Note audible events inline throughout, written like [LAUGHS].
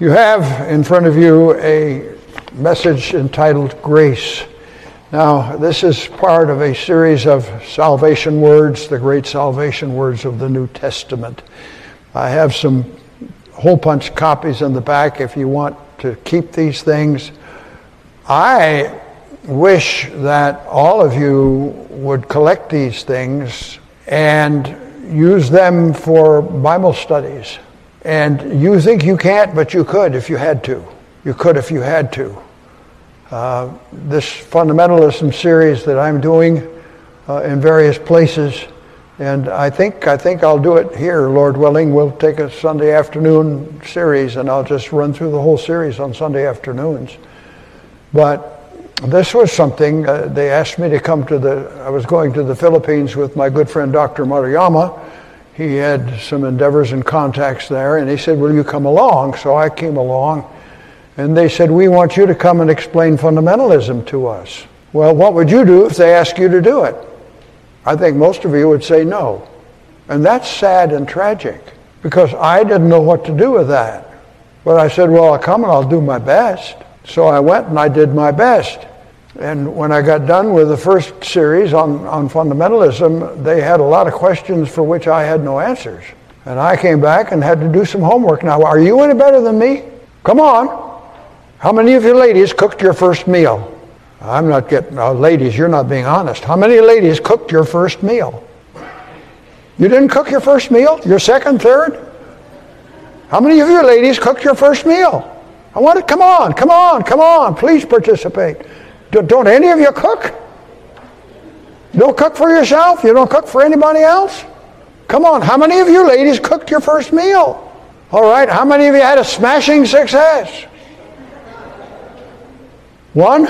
You have in front of you a message entitled Grace. Now, this is part of a series of salvation words, the great salvation words of the New Testament. I have some hole punch copies in the back if you want to keep these things. I wish that all of you would collect these things and use them for Bible studies. And you think you can't, but you could if you had to. You could if you had to. Uh, this fundamentalism series that I'm doing uh, in various places, and I think I think I'll do it here, Lord willing. We'll take a Sunday afternoon series, and I'll just run through the whole series on Sunday afternoons. But this was something uh, they asked me to come to the. I was going to the Philippines with my good friend Dr. Maruyama. He had some endeavors and contacts there, and he said, "Will you come along?" So I came along, and they said, "We want you to come and explain fundamentalism to us." Well, what would you do if they asked you to do it? I think most of you would say no, and that's sad and tragic because I didn't know what to do with that. But I said, "Well, I'll come and I'll do my best." So I went and I did my best. And when I got done with the first series on, on fundamentalism, they had a lot of questions for which I had no answers. And I came back and had to do some homework. Now, are you any better than me? Come on. How many of you ladies cooked your first meal? I'm not getting, uh, ladies, you're not being honest. How many ladies cooked your first meal? You didn't cook your first meal? Your second, third? How many of you ladies cooked your first meal? I want to, come on, come on, come on, please participate. Don't any of you cook? You don't cook for yourself? You don't cook for anybody else? Come on, how many of you ladies cooked your first meal? All right, how many of you had a smashing success? One?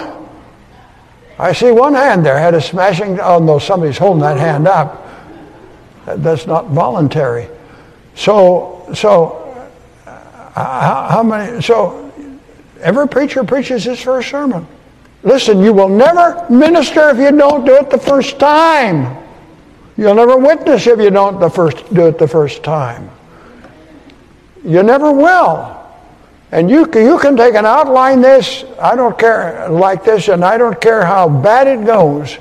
I see one hand there had a smashing. Oh no, somebody's holding that hand up. That's not voluntary. So, so, uh, how, how many? So, every preacher preaches his first sermon. Listen, you will never minister if you don't do it the first time. You'll never witness if you don't the first, do it the first time. You never will. And you, you can take an outline this, I don't care, like this, and I don't care how bad it goes.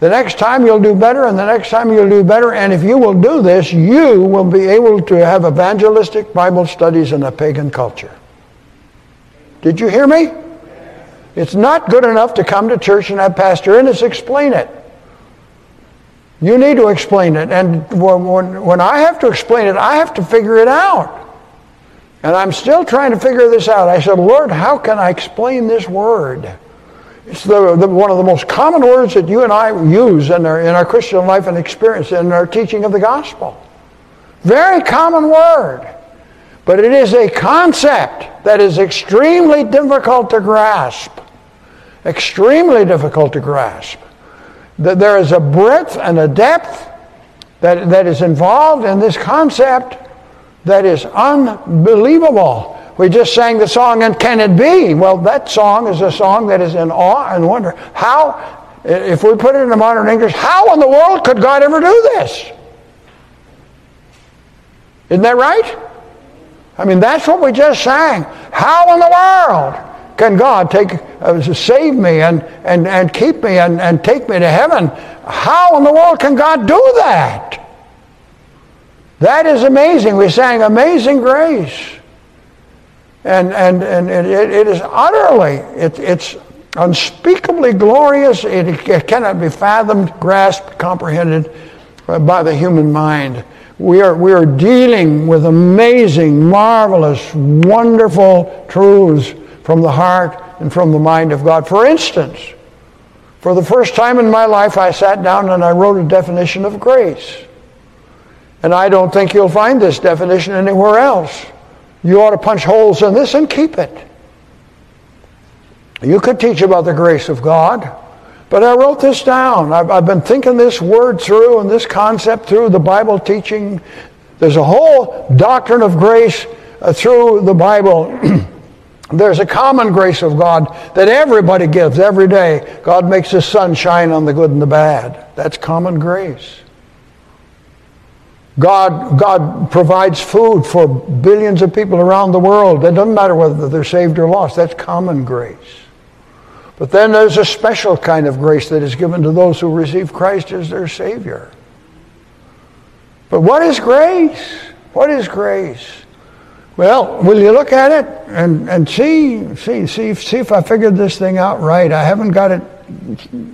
The next time you'll do better, and the next time you'll do better. And if you will do this, you will be able to have evangelistic Bible studies in a pagan culture. Did you hear me? It's not good enough to come to church and have Pastor Ennis explain it. You need to explain it. And when, when I have to explain it, I have to figure it out. And I'm still trying to figure this out. I said, Lord, how can I explain this word? It's the, the, one of the most common words that you and I use in our, in our Christian life and experience in our teaching of the gospel. Very common word. But it is a concept that is extremely difficult to grasp extremely difficult to grasp. That there is a breadth and a depth that, that is involved in this concept that is unbelievable. We just sang the song, and can it be? Well, that song is a song that is in awe and wonder. How, if we put it in modern English, how in the world could God ever do this? Isn't that right? I mean, that's what we just sang. How in the world? Can God take, uh, save me and, and, and keep me and, and take me to heaven? How in the world can God do that? That is amazing. We sang Amazing Grace. And, and, and it, it is utterly, it, it's unspeakably glorious. It, it cannot be fathomed, grasped, comprehended by the human mind. We are, we are dealing with amazing, marvelous, wonderful truths from the heart and from the mind of God. For instance, for the first time in my life, I sat down and I wrote a definition of grace. And I don't think you'll find this definition anywhere else. You ought to punch holes in this and keep it. You could teach about the grace of God, but I wrote this down. I've, I've been thinking this word through and this concept through the Bible teaching. There's a whole doctrine of grace uh, through the Bible. [CLEARS THROAT] There's a common grace of God that everybody gives every day. God makes his sun shine on the good and the bad. That's common grace. God, God provides food for billions of people around the world. It doesn't matter whether they're saved or lost. That's common grace. But then there's a special kind of grace that is given to those who receive Christ as their Savior. But what is grace? What is grace? Well, will you look at it and, and see, see, see, see if I figured this thing out right? I haven't got it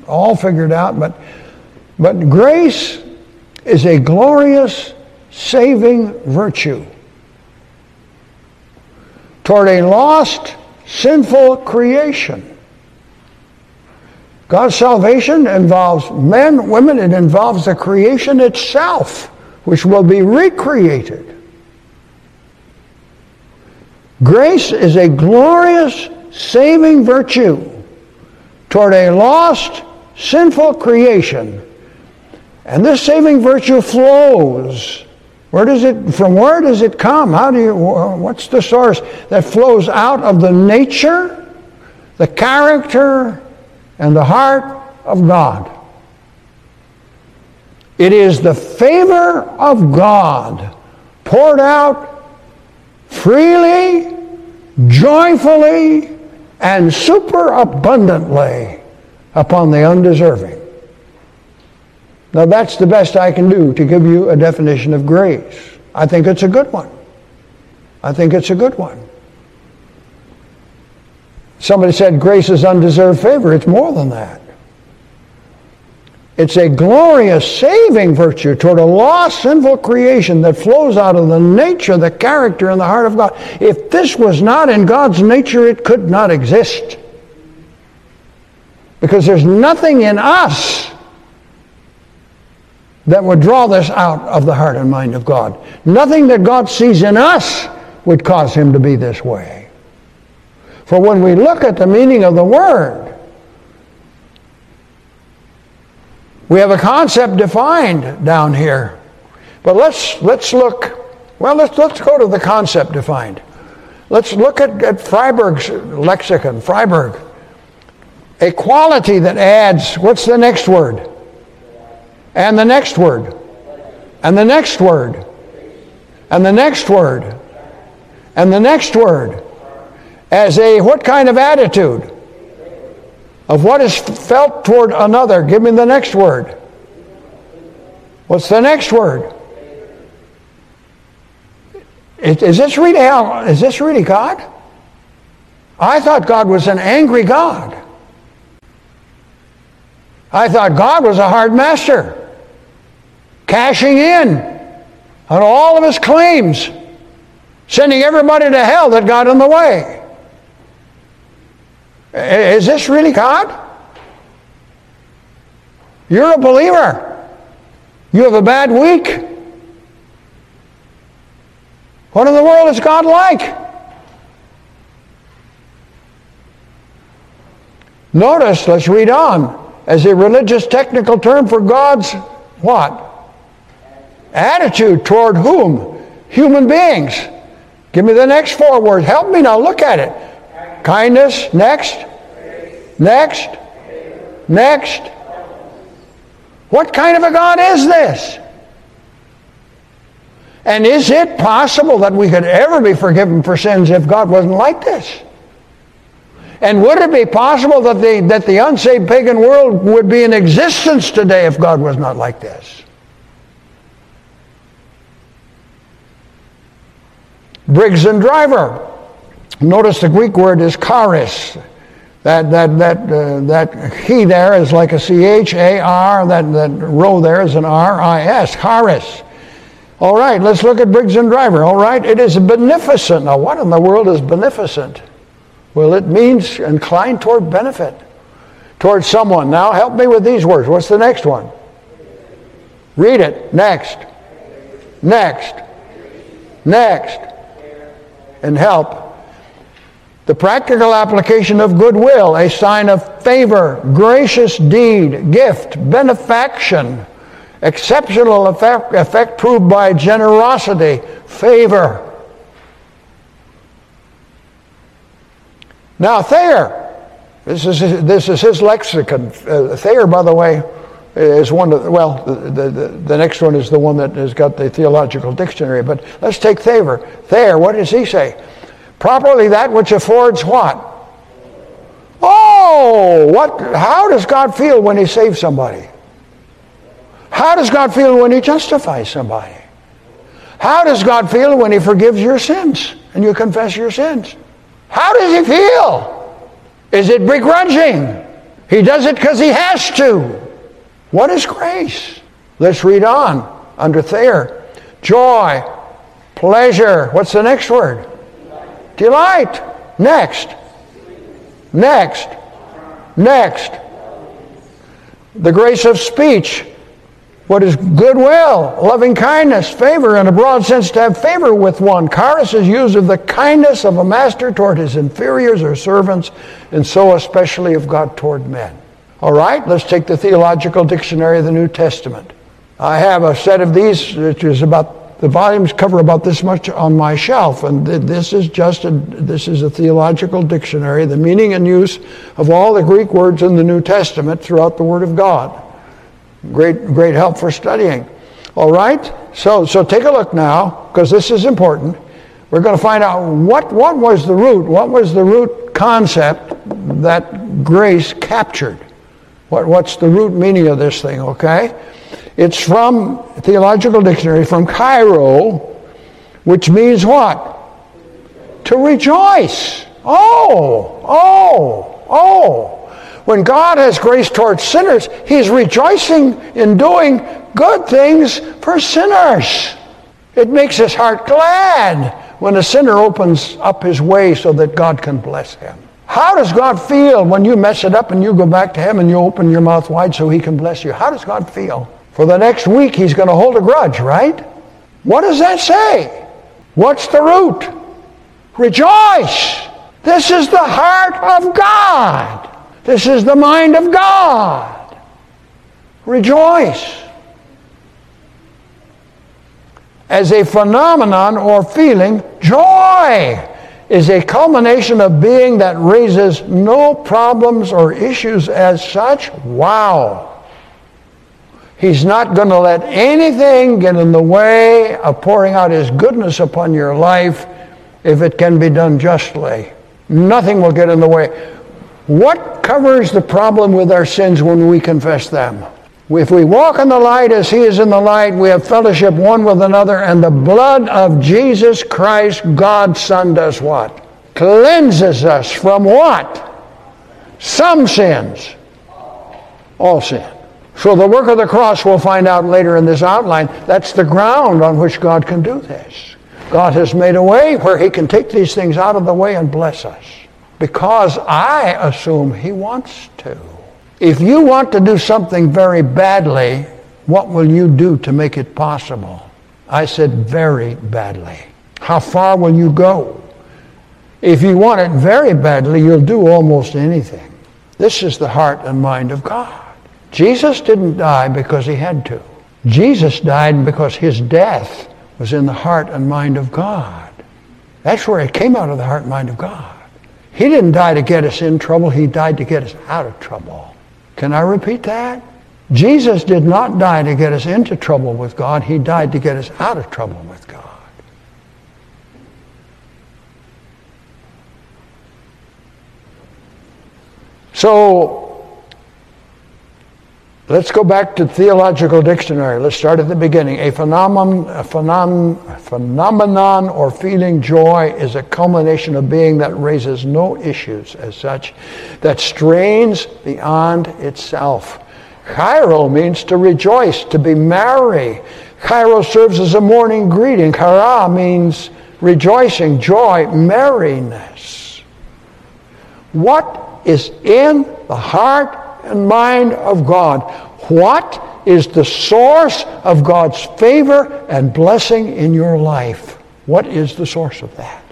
all figured out, but, but grace is a glorious saving virtue toward a lost, sinful creation. God's salvation involves men, women, it involves the creation itself, which will be recreated. Grace is a glorious saving virtue toward a lost, sinful creation. And this saving virtue flows. Where does it, from where does it come? How do you, what's the source that flows out of the nature, the character, and the heart of God? It is the favor of God poured out freely, joyfully, and superabundantly upon the undeserving. Now, that's the best I can do to give you a definition of grace. I think it's a good one. I think it's a good one. Somebody said grace is undeserved favor. It's more than that. It's a glorious saving virtue toward a lost, sinful creation that flows out of the nature, the character, and the heart of God. If this was not in God's nature, it could not exist. Because there's nothing in us that would draw this out of the heart and mind of God. Nothing that God sees in us would cause him to be this way. For when we look at the meaning of the word, We have a concept defined down here. But let's, let's look, well, let's, let's go to the concept defined. Let's look at, at Friberg's lexicon, Freiberg. A quality that adds, what's the next word? And the next word. And the next word. And the next word. And the next word. As a what kind of attitude? Of what is felt toward another. Give me the next word. What's the next word? Is this really how, is this really God? I thought God was an angry God. I thought God was a hard master, cashing in on all of his claims, sending everybody to hell that got in the way. Is this really God? You're a believer. You have a bad week. What in the world is God like? Notice, let's read on, as a religious technical term for God's what? Attitude toward whom? Human beings. Give me the next four words. Help me now. Look at it. Kindness. Next. Next. Next. What kind of a God is this? And is it possible that we could ever be forgiven for sins if God wasn't like this? And would it be possible that the, that the unsaved pagan world would be in existence today if God was not like this? Briggs and Driver Notice the Greek word is charis. That, that, that, uh, that he there is like a C-H-A-R, that, that rho there is an R-I-S, charis. All right, let's look at Briggs and Driver. All right, it is beneficent. Now, what in the world is beneficent? Well, it means inclined toward benefit, toward someone. Now, help me with these words. What's the next one? Read it. Next. Next. Next. And help. The practical application of goodwill, a sign of favor, gracious deed, gift, benefaction, exceptional effect, effect proved by generosity, favor. Now, Thayer, this is, this is his lexicon. Uh, Thayer, by the way, is one of, well, the, the, the next one is the one that has got the theological dictionary. But let's take Thayer. Thayer, what does he say? Properly that which affords what? Oh, what, how does God feel when he saves somebody? How does God feel when he justifies somebody? How does God feel when he forgives your sins and you confess your sins? How does he feel? Is it begrudging? He does it because he has to. What is grace? Let's read on under Thayer. Joy, pleasure. What's the next word? Delight. Next. Next. Next. The grace of speech. What is goodwill, loving kindness, favor, in a broad sense, to have favor with one. Charis is used of the kindness of a master toward his inferiors or servants, and so especially of God toward men. All right, let's take the Theological Dictionary of the New Testament. I have a set of these, which is about the volumes cover about this much on my shelf, and this is just a this is a theological dictionary, the meaning and use of all the Greek words in the New Testament throughout the Word of God. Great, great help for studying. All right? So, so take a look now, because this is important. We're going to find out what, what was the root, what was the root concept that grace captured. What, what's the root meaning of this thing, okay? It's from Theological Dictionary, from Chairo, which means what? To rejoice. Oh, oh, oh. When God has grace towards sinners, He's rejoicing in doing good things for sinners. It makes His heart glad when a sinner opens up his way so that God can bless him. How does God feel when you mess it up and you go back to Him and you open your mouth wide so He can bless you? How does God feel? For the next week, He's going to hold a grudge, right? What does that say? What's the root? Rejoice. This is the heart of God. This is the mind of God. Rejoice. As a phenomenon or feeling, joy is a culmination of being that raises no problems or issues as such. Wow. He's not going to let anything get in the way of pouring out His goodness upon your life if it can be done justly. Nothing will get in the way. What covers the problem with our sins when we confess them? If we walk in the light as He is in the light, we have fellowship one with another, and the blood of Jesus Christ, God's Son, does what? Cleanses us from what? Some sins. All sin. So the work of the cross, we'll find out later in this outline, that's the ground on which God can do this. God has made a way where He can take these things out of the way and bless us because I assume he wants to. If you want to do something very badly, what will you do to make it possible? I said very badly. How far will you go? If you want it very badly, you'll do almost anything. This is the heart and mind of God. Jesus didn't die because he had to. Jesus died because his death was in the heart and mind of God. That's where it came out of the heart and mind of God. He didn't die to get us in trouble, He died to get us out of trouble. Can I repeat that? Jesus did not die to get us into trouble with God, He died to get us out of trouble with God. So, Let's go back to theological dictionary. Let's start at the beginning. A phenomenon, a phenom, phenomenon or feeling joy is a culmination of being that raises no issues as such, that strains beyond itself. Chairo means to rejoice, to be merry. Chairo serves as a morning greeting. Chara means rejoicing, joy, merriness. What is in the heart and mind of God. What is the source of God's favor and blessing in your life? What is the source of that?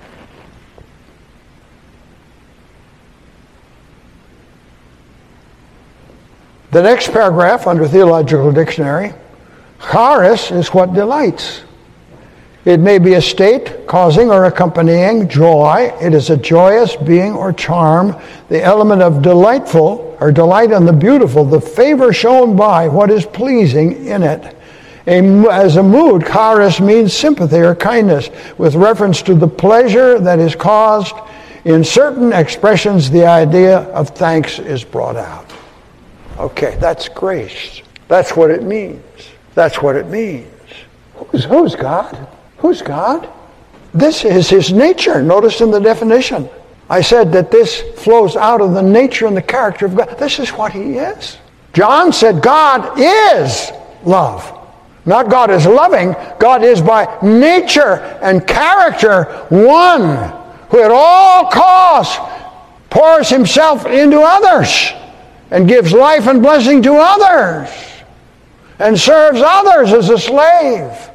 The next paragraph under Theological Dictionary Charis is what delights. It may be a state causing or accompanying joy. It is a joyous being or charm, the element of delightful or delight in the beautiful, the favor shown by what is pleasing in it. A, as a mood, charis means sympathy or kindness with reference to the pleasure that is caused. In certain expressions, the idea of thanks is brought out. Okay, that's grace. That's what it means. That's what it means. Who's, who's God? Who's God? This is his nature. Notice in the definition. I said that this flows out of the nature and the character of God. This is what he is. John said God is love. Not God is loving, God is by nature and character one who at all costs pours himself into others and gives life and blessing to others and serves others as a slave.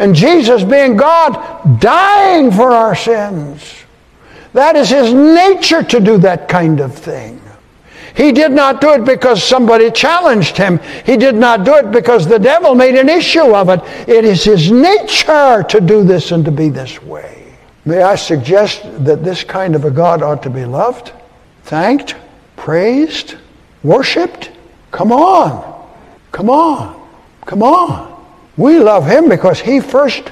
And Jesus, being God, dying for our sins. That is his nature to do that kind of thing. He did not do it because somebody challenged him. He did not do it because the devil made an issue of it. It is his nature to do this and to be this way. May I suggest that this kind of a God ought to be loved, thanked, praised, worshiped? Come on. Come on. Come on. We love him because he first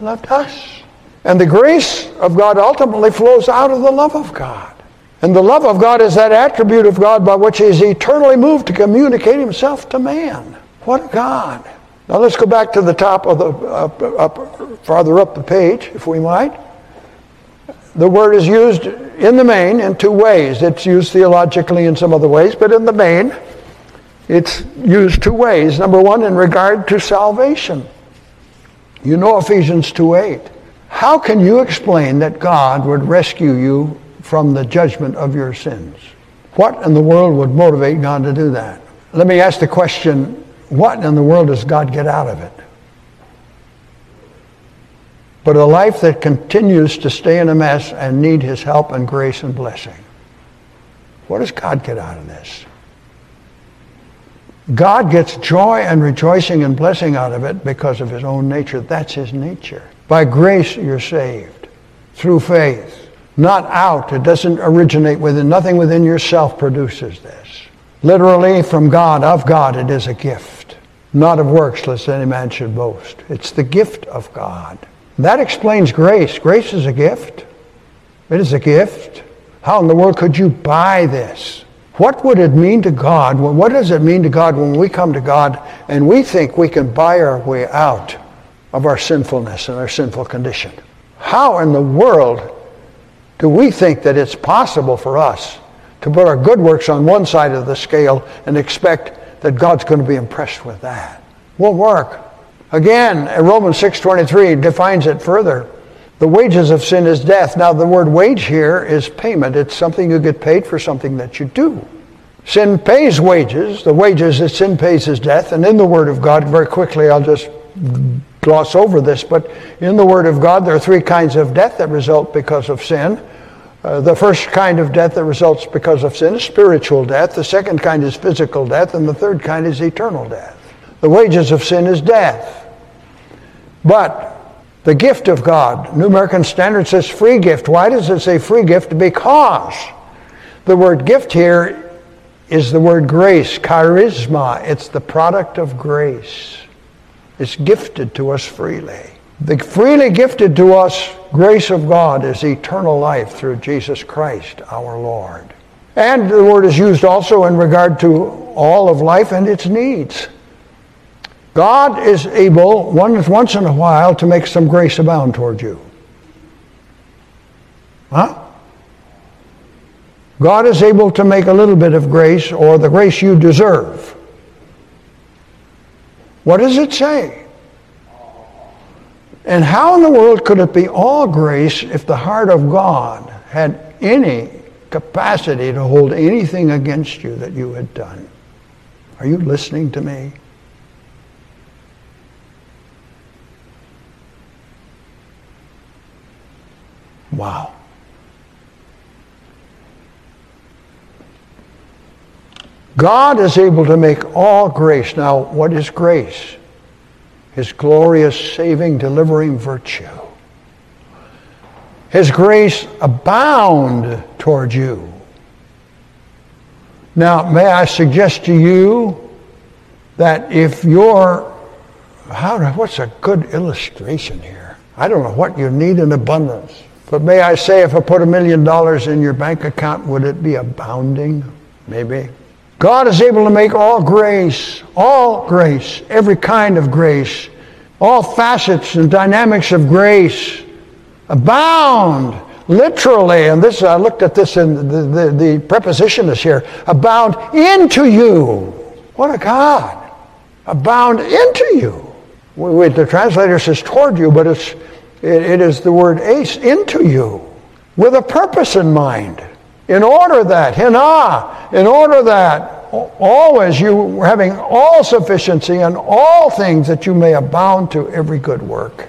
loved us. And the grace of God ultimately flows out of the love of God. And the love of God is that attribute of God by which He is eternally moved to communicate Himself to man. What a God. Now let's go back to the top of the, up, up, farther up the page, if we might. The word is used in the main in two ways. It's used theologically in some other ways, but in the main, it's used two ways. Number one, in regard to salvation. You know Ephesians 2 8. How can you explain that God would rescue you from the judgment of your sins. What in the world would motivate God to do that? Let me ask the question what in the world does God get out of it? But a life that continues to stay in a mess and need his help and grace and blessing. What does God get out of this? God gets joy and rejoicing and blessing out of it because of his own nature. That's his nature. By grace, you're saved through faith not out. It doesn't originate within. Nothing within yourself produces this. Literally, from God, of God, it is a gift. Not of works, lest any man should boast. It's the gift of God. That explains grace. Grace is a gift. It is a gift. How in the world could you buy this? What would it mean to God? What does it mean to God when we come to God and we think we can buy our way out of our sinfulness and our sinful condition? How in the world do we think that it's possible for us to put our good works on one side of the scale and expect that God's going to be impressed with that? Won't work. Again, Romans 6.23 defines it further. The wages of sin is death. Now, the word wage here is payment. It's something you get paid for something that you do. Sin pays wages. The wages that sin pays is death. And in the Word of God, very quickly, I'll just gloss over this, but in the Word of God, there are three kinds of death that result because of sin. Uh, the first kind of death that results because of sin is spiritual death. The second kind is physical death. And the third kind is eternal death. The wages of sin is death. But the gift of God, New American Standard says free gift. Why does it say free gift? Because the word gift here is the word grace, charisma. It's the product of grace. It's gifted to us freely. The freely gifted to us grace of God is eternal life through Jesus Christ our Lord. And the word is used also in regard to all of life and its needs. God is able once in a while to make some grace abound toward you. Huh? God is able to make a little bit of grace or the grace you deserve. What does it say? And how in the world could it be all grace if the heart of God had any capacity to hold anything against you that you had done? Are you listening to me? Wow. God is able to make all grace. Now, what is grace? his glorious saving, delivering virtue. His grace abound toward you. Now, may I suggest to you that if you're, how, what's a good illustration here? I don't know what you need in abundance. But may I say, if I put a million dollars in your bank account, would it be abounding? Maybe. God is able to make all grace, all grace, every kind of grace, all facets and dynamics of grace abound literally, and this I looked at this in the, the, the preposition is here, abound into you. What a God. Abound into you. Wait, the translator says toward you, but it's, it, it is the word eis, into you, with a purpose in mind. In order that, hina, in order that always you having all sufficiency in all things that you may abound to every good work.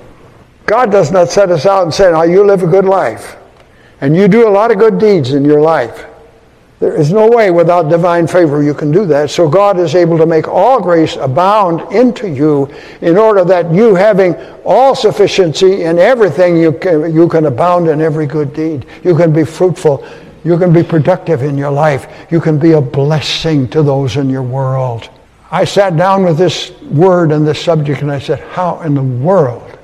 God does not set us out and say, now you live a good life and you do a lot of good deeds in your life. There is no way without divine favor you can do that. So God is able to make all grace abound into you in order that you having all sufficiency in everything, you can, you can abound in every good deed. You can be fruitful. You can be productive in your life. You can be a blessing to those in your world. I sat down with this word and this subject and I said, how in the world?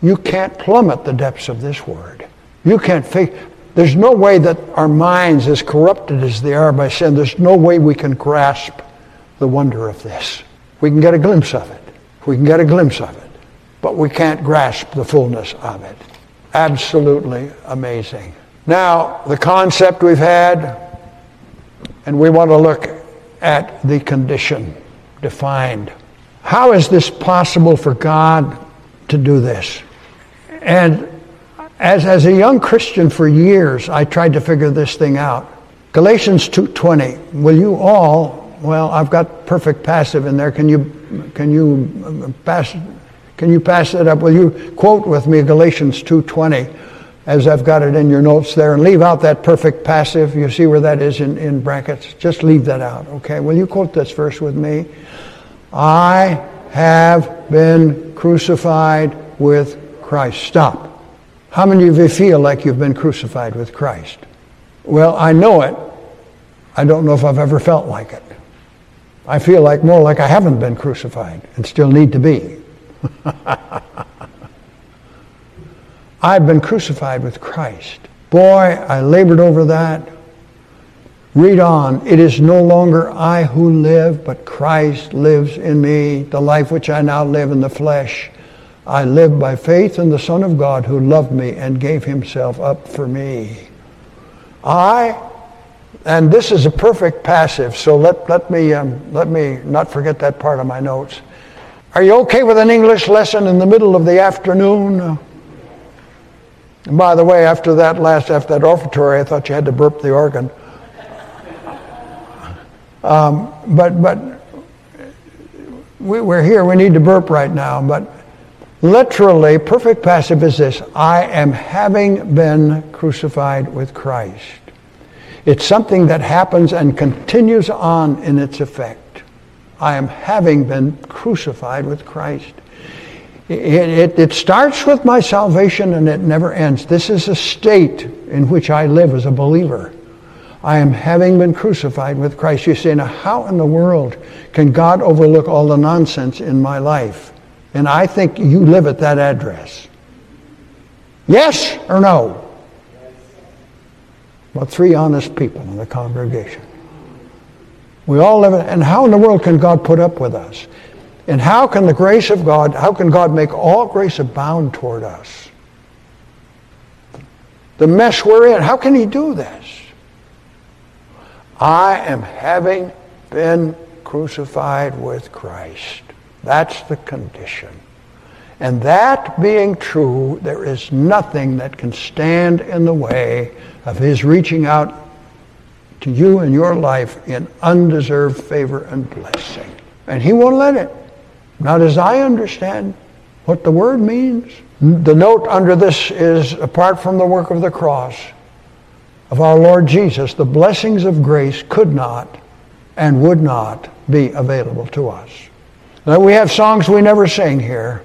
You can't plummet the depths of this word. You can't fake. There's no way that our minds, as corrupted as they are by sin, there's no way we can grasp the wonder of this. We can get a glimpse of it. We can get a glimpse of it. But we can't grasp the fullness of it. Absolutely amazing. Now, the concept we've had, and we want to look at the condition defined. How is this possible for God to do this? And as, as a young Christian for years, I tried to figure this thing out. Galatians 2.20, will you all, well, I've got perfect passive in there. Can you, can you uh, pass, can you pass it up? Will you quote with me Galatians 2.20 as I've got it in your notes there and leave out that perfect passive. You see where that is in, in brackets? Just leave that out, okay? Will you quote this verse with me? I have been crucified with Christ. Stop. How many of you feel like you've been crucified with Christ? Well, I know it. I don't know if I've ever felt like it. I feel like more like I haven't been crucified and still need to be. [LAUGHS] I've been crucified with Christ. Boy, I labored over that. Read on. It is no longer I who live, but Christ lives in me. The life which I now live in the flesh, I live by faith in the Son of God who loved me and gave himself up for me. I, and this is a perfect passive, so let, let, me, um, let me not forget that part of my notes. Are you okay with an English lesson in the middle of the afternoon? And by the way, after that last, after that offertory, I thought you had to burp the organ. Um, but but we, we're here. We need to burp right now. But Literally, perfect passive is this I am having been crucified with Christ. It's something that happens and continues on in its effect. I am having been crucified with Christ. It, it, it, starts with my salvation and it never ends. This is a state in which I live as a believer. I am having been crucified with Christ. You say, now how in the world can God overlook all the nonsense in my life? And I think you live at that address. Yes or no? Well, three honest people in the congregation. We all live it. And how in the world can God put up with us? And how can the grace of God, how can God make all grace abound toward us? The mess we're in, how can He do this? I am having been crucified with Christ. That's the condition. And that being true, there is nothing that can stand in the way of his reaching out to you in your life in undeserved favor and blessing. And he won't let it. Not as I understand what the word means. The note under this is apart from the work of the cross of our Lord Jesus, the blessings of grace could not and would not be available to us. Now, we have songs we never sing here.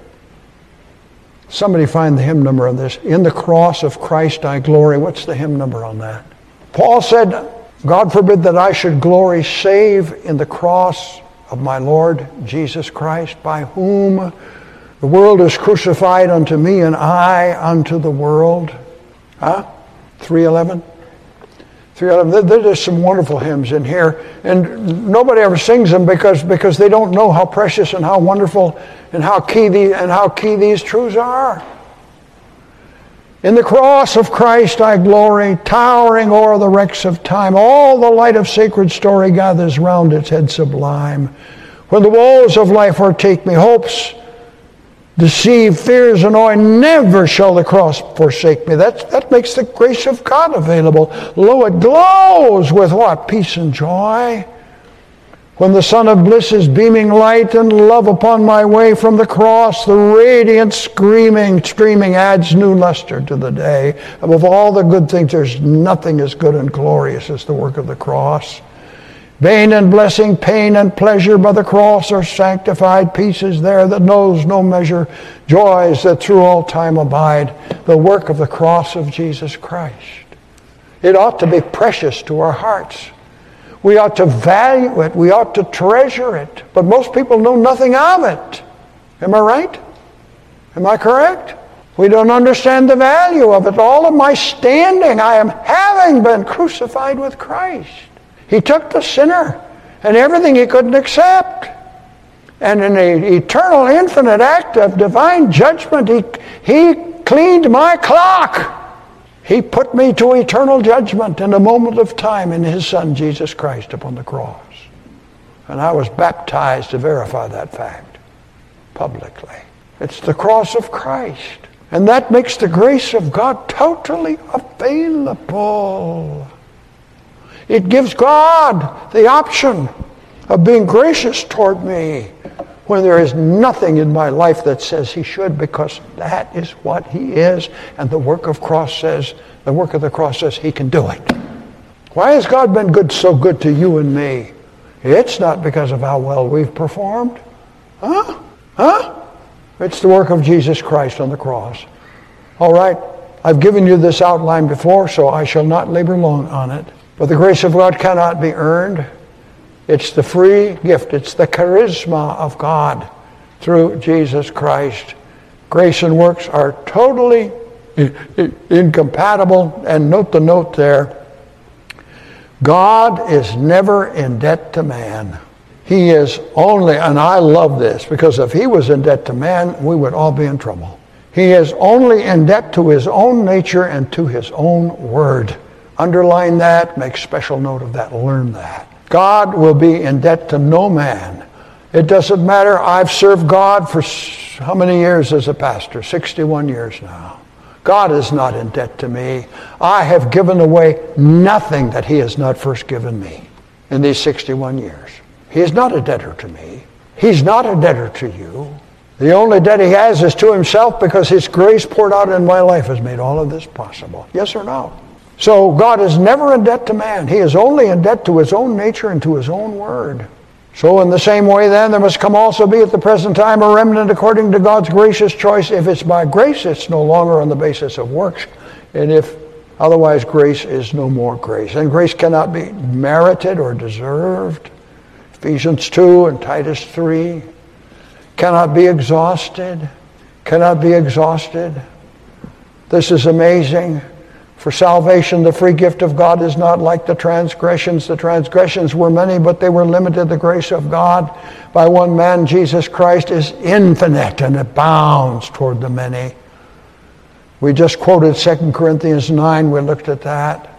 Somebody find the hymn number on this. In the cross of Christ I glory. What's the hymn number on that? Paul said, God forbid that I should glory save in the cross of my Lord Jesus Christ, by whom the world is crucified unto me and I unto the world. Huh? 311? 311. There's just some wonderful hymns in here, and nobody ever sings them because, because they don't know how precious and how wonderful and how key, the, and how key these truths are. In the cross of Christ I glory, towering o'er the wrecks of time. All the light of sacred story gathers round its head sublime. When the woes of life o'ertake me, hopes deceive, fears annoy, never shall the cross forsake me. That, that makes the grace of God available. Lo, it glows with what? Peace and joy. When the sun of bliss is beaming light and love upon my way from the cross, the radiant screaming, streaming adds new luster to the day. Above all the good things, there's nothing as good and glorious as the work of the cross. Bane and blessing, pain and pleasure by the cross are sanctified. Peace is there that knows no measure. Joys that through all time abide. The work of the cross of Jesus Christ. It ought to be precious to our hearts. We ought to value it. We ought to treasure it. But most people know nothing of it. Am I right? Am I correct? We don't understand the value of it. All of my standing, I am having been crucified with Christ. He took the sinner and everything he couldn't accept. And in an eternal, infinite act of divine judgment, he, he cleaned my clock. He put me to eternal judgment in a moment of time in His Son, Jesus Christ, upon the cross. And I was baptized to verify that fact publicly. It's the cross of Christ. And that makes the grace of God totally available. It gives God the option of being gracious toward me when there is nothing in my life that says he should because that is what he is. And the work of cross says the work of the cross says he can do it. Why has god been good so good to you and me? It's not because of how well we've performed. Huh? Huh? It's the work of jesus christ on the cross. All right i've given you this outline before so i shall not labor long on it but the grace of god cannot be earned it's the free gift, it's the charisma of God through Jesus Christ. Grace and works are totally incompatible. And note the note there God is never in debt to man. He is only, and I love this because if he was in debt to man, we would all be in trouble. He is only in debt to his own nature and to his own word. Underline that, make special note of that, learn that. God will be in debt to no man. It doesn't matter. I've served God for how many years as a pastor? 61 years now. God is not in debt to me. I have given away nothing that He has not first given me in these 61 years. He is not a debtor to me. He's not a debtor to you. The only debt he has is to himself because his grace poured out in my life has made all of this possible. Yes or no? So God is never in debt to man. He is only in debt to his own nature and to his own word. So in the same way then, there must come also be at the present time a remnant according to God's gracious choice. If it's by grace, it's no longer on the basis of works. And if otherwise, grace is no more grace. And grace cannot be merited or deserved. Ephesians 2 and Titus 3 cannot be exhausted. Cannot be exhausted. This is amazing. For salvation, the free gift of God is not like the transgressions. The transgressions were many, but they were limited. The grace of God by one man, Jesus Christ, is infinite and abounds toward the many. We just quoted 2 Corinthians 9. We looked at that.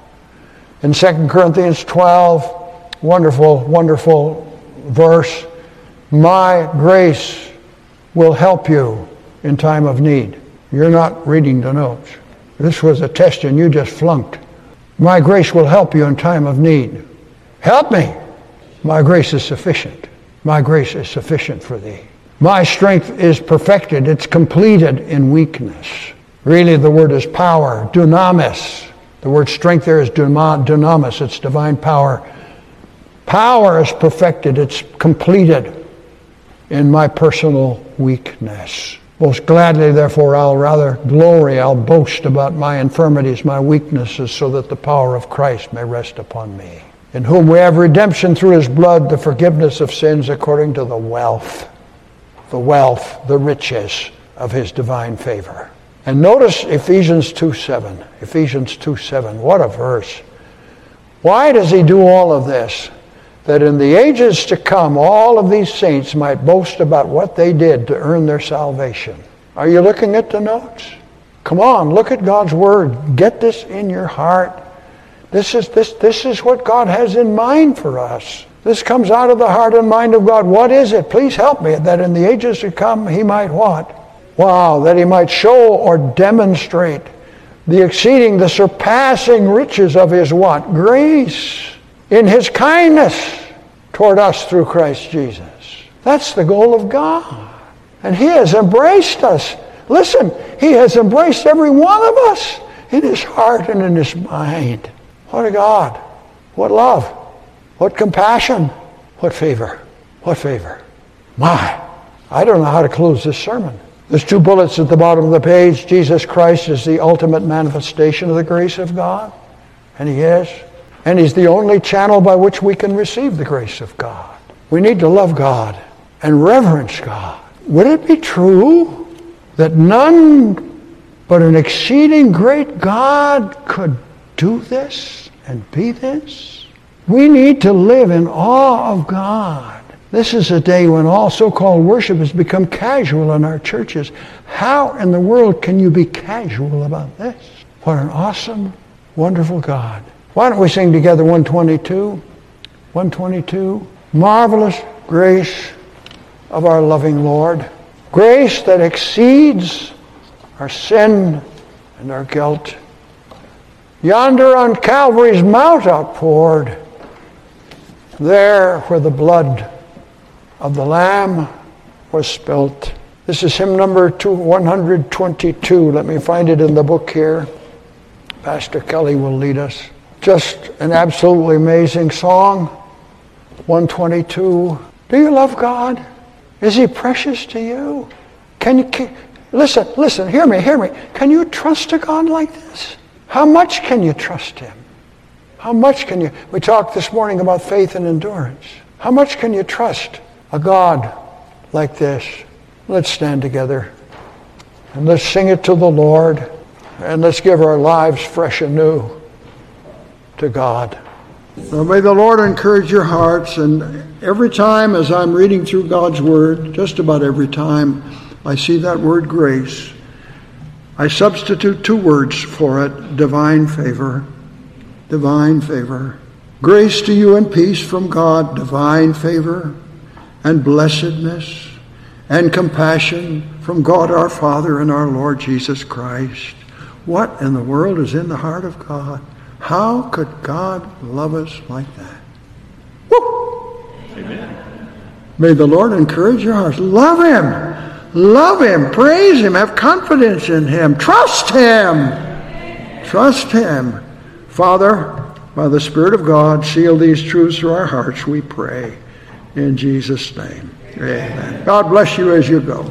In 2 Corinthians 12, wonderful, wonderful verse. My grace will help you in time of need. You're not reading the notes. This was a test and you just flunked. My grace will help you in time of need. Help me. My grace is sufficient. My grace is sufficient for thee. My strength is perfected. It's completed in weakness. Really, the word is power, dunamis. The word strength there is dunamis. It's divine power. Power is perfected. It's completed. in my personal weakness. Most gladly, therefore, I'll rather glory, I'll boast about my infirmities, my weaknesses, so that the power of Christ may rest upon me. In whom we have redemption through his blood, the forgiveness of sins according to the wealth, the wealth, the riches of his divine favor. And notice Ephesians 2 7. Ephesians 2 7. What a verse. Why does he do all of this? That in the ages to come, all of these saints might boast about what they did to earn their salvation. Are you looking at the notes? Come on, look at God's Word. Get this in your heart. This is, this, this is what God has in mind for us. This comes out of the heart and mind of God. What is it? Please help me that in the ages to come he might what? Wow, that he might show or demonstrate the exceeding, the surpassing riches of his what? Grace in his kindness toward us through Christ Jesus. That's the goal of God. And he has embraced us. Listen, he has embraced every one of us in his heart and in his mind. What a God. What love. What compassion. What favor. What favor. My, I don't know how to close this sermon. There's two bullets at the bottom of the page. Jesus Christ is the ultimate manifestation of the grace of God. And He is. And He's the only channel by which we can receive the grace of God. We need to love God and reverence God. Would it be true that none but an exceeding great God could do this and be this? We need to live in awe of God. This is a day when all so called worship has become casual in our churches. How in the world can you be casual about this? What an awesome, wonderful God. Why don't we sing together 122? 122. Marvelous grace of our loving Lord. Grace that exceeds our sin and our guilt. Yonder on Calvary's mount outpoured, there where the blood of the Lamb was spilt. This is hymn number two, 122. Let me find it in the book here. Pastor Kelly will lead us. Just an absolutely amazing song. 122. Do you love God? Is he precious to you? Can you can, listen, listen, hear me, hear me. Can you trust a God like this? How much can you trust him? How much can you? We talked this morning about faith and endurance. How much can you trust a God like this. Let's stand together and let's sing it to the Lord and let's give our lives fresh anew to God. Now may the Lord encourage your hearts and every time as I'm reading through God's Word, just about every time I see that word grace, I substitute two words for it divine favor. Divine favor. Grace to you and peace from God, divine favor and blessedness and compassion from God our Father and our Lord Jesus Christ. What in the world is in the heart of God? How could God love us like that? Woo! Amen. May the Lord encourage your hearts. Love Him. Love Him. Praise Him. Have confidence in Him. Trust Him. Trust Him. Father, by the Spirit of God, seal these truths through our hearts, we pray. In Jesus' name. Amen. God bless you as you go.